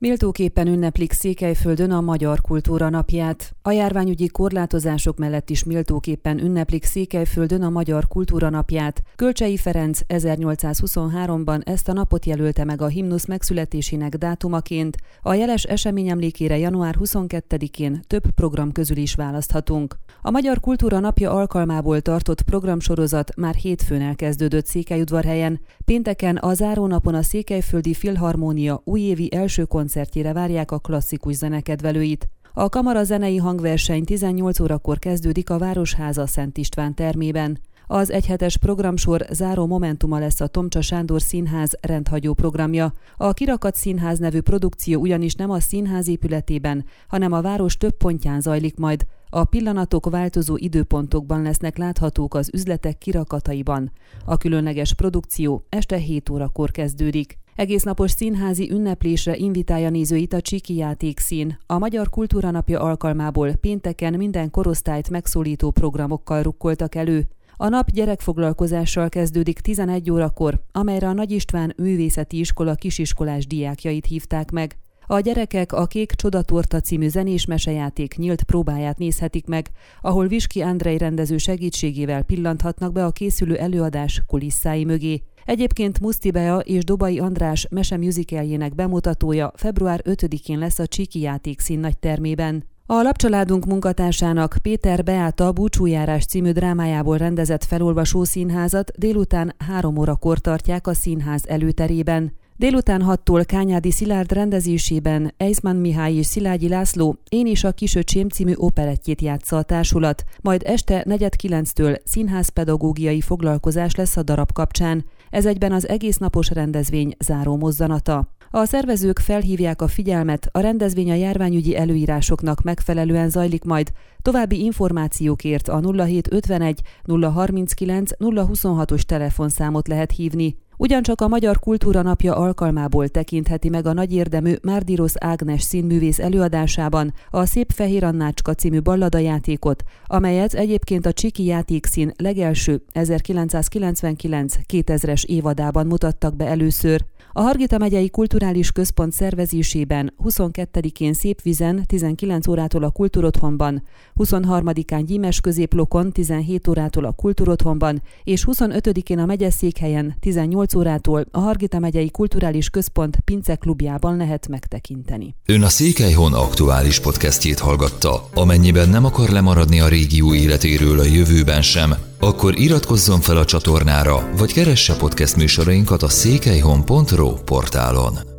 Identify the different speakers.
Speaker 1: Méltóképpen ünneplik Székelyföldön a Magyar Kultúra Napját. A járványügyi korlátozások mellett is méltóképpen ünneplik Székelyföldön a Magyar Kultúra Napját. Kölcsei Ferenc 1823-ban ezt a napot jelölte meg a himnusz megszületésének dátumaként. A jeles esemény emlékére január 22-én több program közül is választhatunk. A Magyar Kultúra Napja alkalmából tartott programsorozat már hétfőn elkezdődött Székelyudvarhelyen. Pénteken a zárónapon a Székelyföldi Filharmónia újévi első koncertjére várják a klasszikus zenekedvelőit. A kamara zenei hangverseny 18 órakor kezdődik a Városháza Szent István termében. Az egyhetes programsor záró momentuma lesz a Tomcsa Sándor Színház rendhagyó programja. A Kirakat Színház nevű produkció ugyanis nem a színház épületében, hanem a város több pontján zajlik majd. A pillanatok változó időpontokban lesznek láthatók az üzletek kirakataiban. A különleges produkció este 7 órakor kezdődik. Egész napos színházi ünneplésre invitálja nézőit a Csiki játékszín. A Magyar Kultúra Napja alkalmából pénteken minden korosztályt megszólító programokkal rukkoltak elő. A nap gyerekfoglalkozással kezdődik 11 órakor, amelyre a Nagy István Művészeti Iskola kisiskolás diákjait hívták meg. A gyerekek a Kék Csodatorta című zenés mesejáték nyílt próbáját nézhetik meg, ahol Viski Andrei rendező segítségével pillanthatnak be a készülő előadás kulisszái mögé. Egyébként Muszti Bea és Dobai András mese musicaljének bemutatója február 5-én lesz a Csiki játékszín nagy termében. A lapcsaládunk munkatársának Péter Beáta búcsújárás című drámájából rendezett felolvasó színházat délután három órakor tartják a színház előterében. Délután hattól Kányádi Szilárd rendezésében Eisman Mihály és Szilágyi László Én és a kisöcsém című operettjét játsza a társulat, majd este negyed kilenctől színházpedagógiai foglalkozás lesz a darab kapcsán. Ez egyben az egész napos rendezvény záró mozzanata. A szervezők felhívják a figyelmet, a rendezvény a járványügyi előírásoknak megfelelően zajlik majd. További információkért a 0751 039 026-os telefonszámot lehet hívni. Ugyancsak a Magyar Kultúra Napja alkalmából tekintheti meg a nagyérdemű Márdirosz Ágnes színművész előadásában a Szép Fehér Annácska című balladajátékot, amelyet egyébként a Csiki játékszín legelső 1999-2000-es évadában mutattak be először. A Hargita megyei kulturális központ szervezésében 22-én Szépvizen 19 órától a Kultúrotthonban, 23-án Gyímes középlokon 17 órától a Kultúrotthonban és 25-én a megyeszékhelyen 18 órától a Hargita megyei kulturális központ Pince klubjában lehet megtekinteni.
Speaker 2: Ön a Székelyhon aktuális podcastjét hallgatta. Amennyiben nem akar lemaradni a régió életéről a jövőben sem, akkor iratkozzon fel a csatornára, vagy keresse podcast műsorainkat a székelyhon.pro portálon.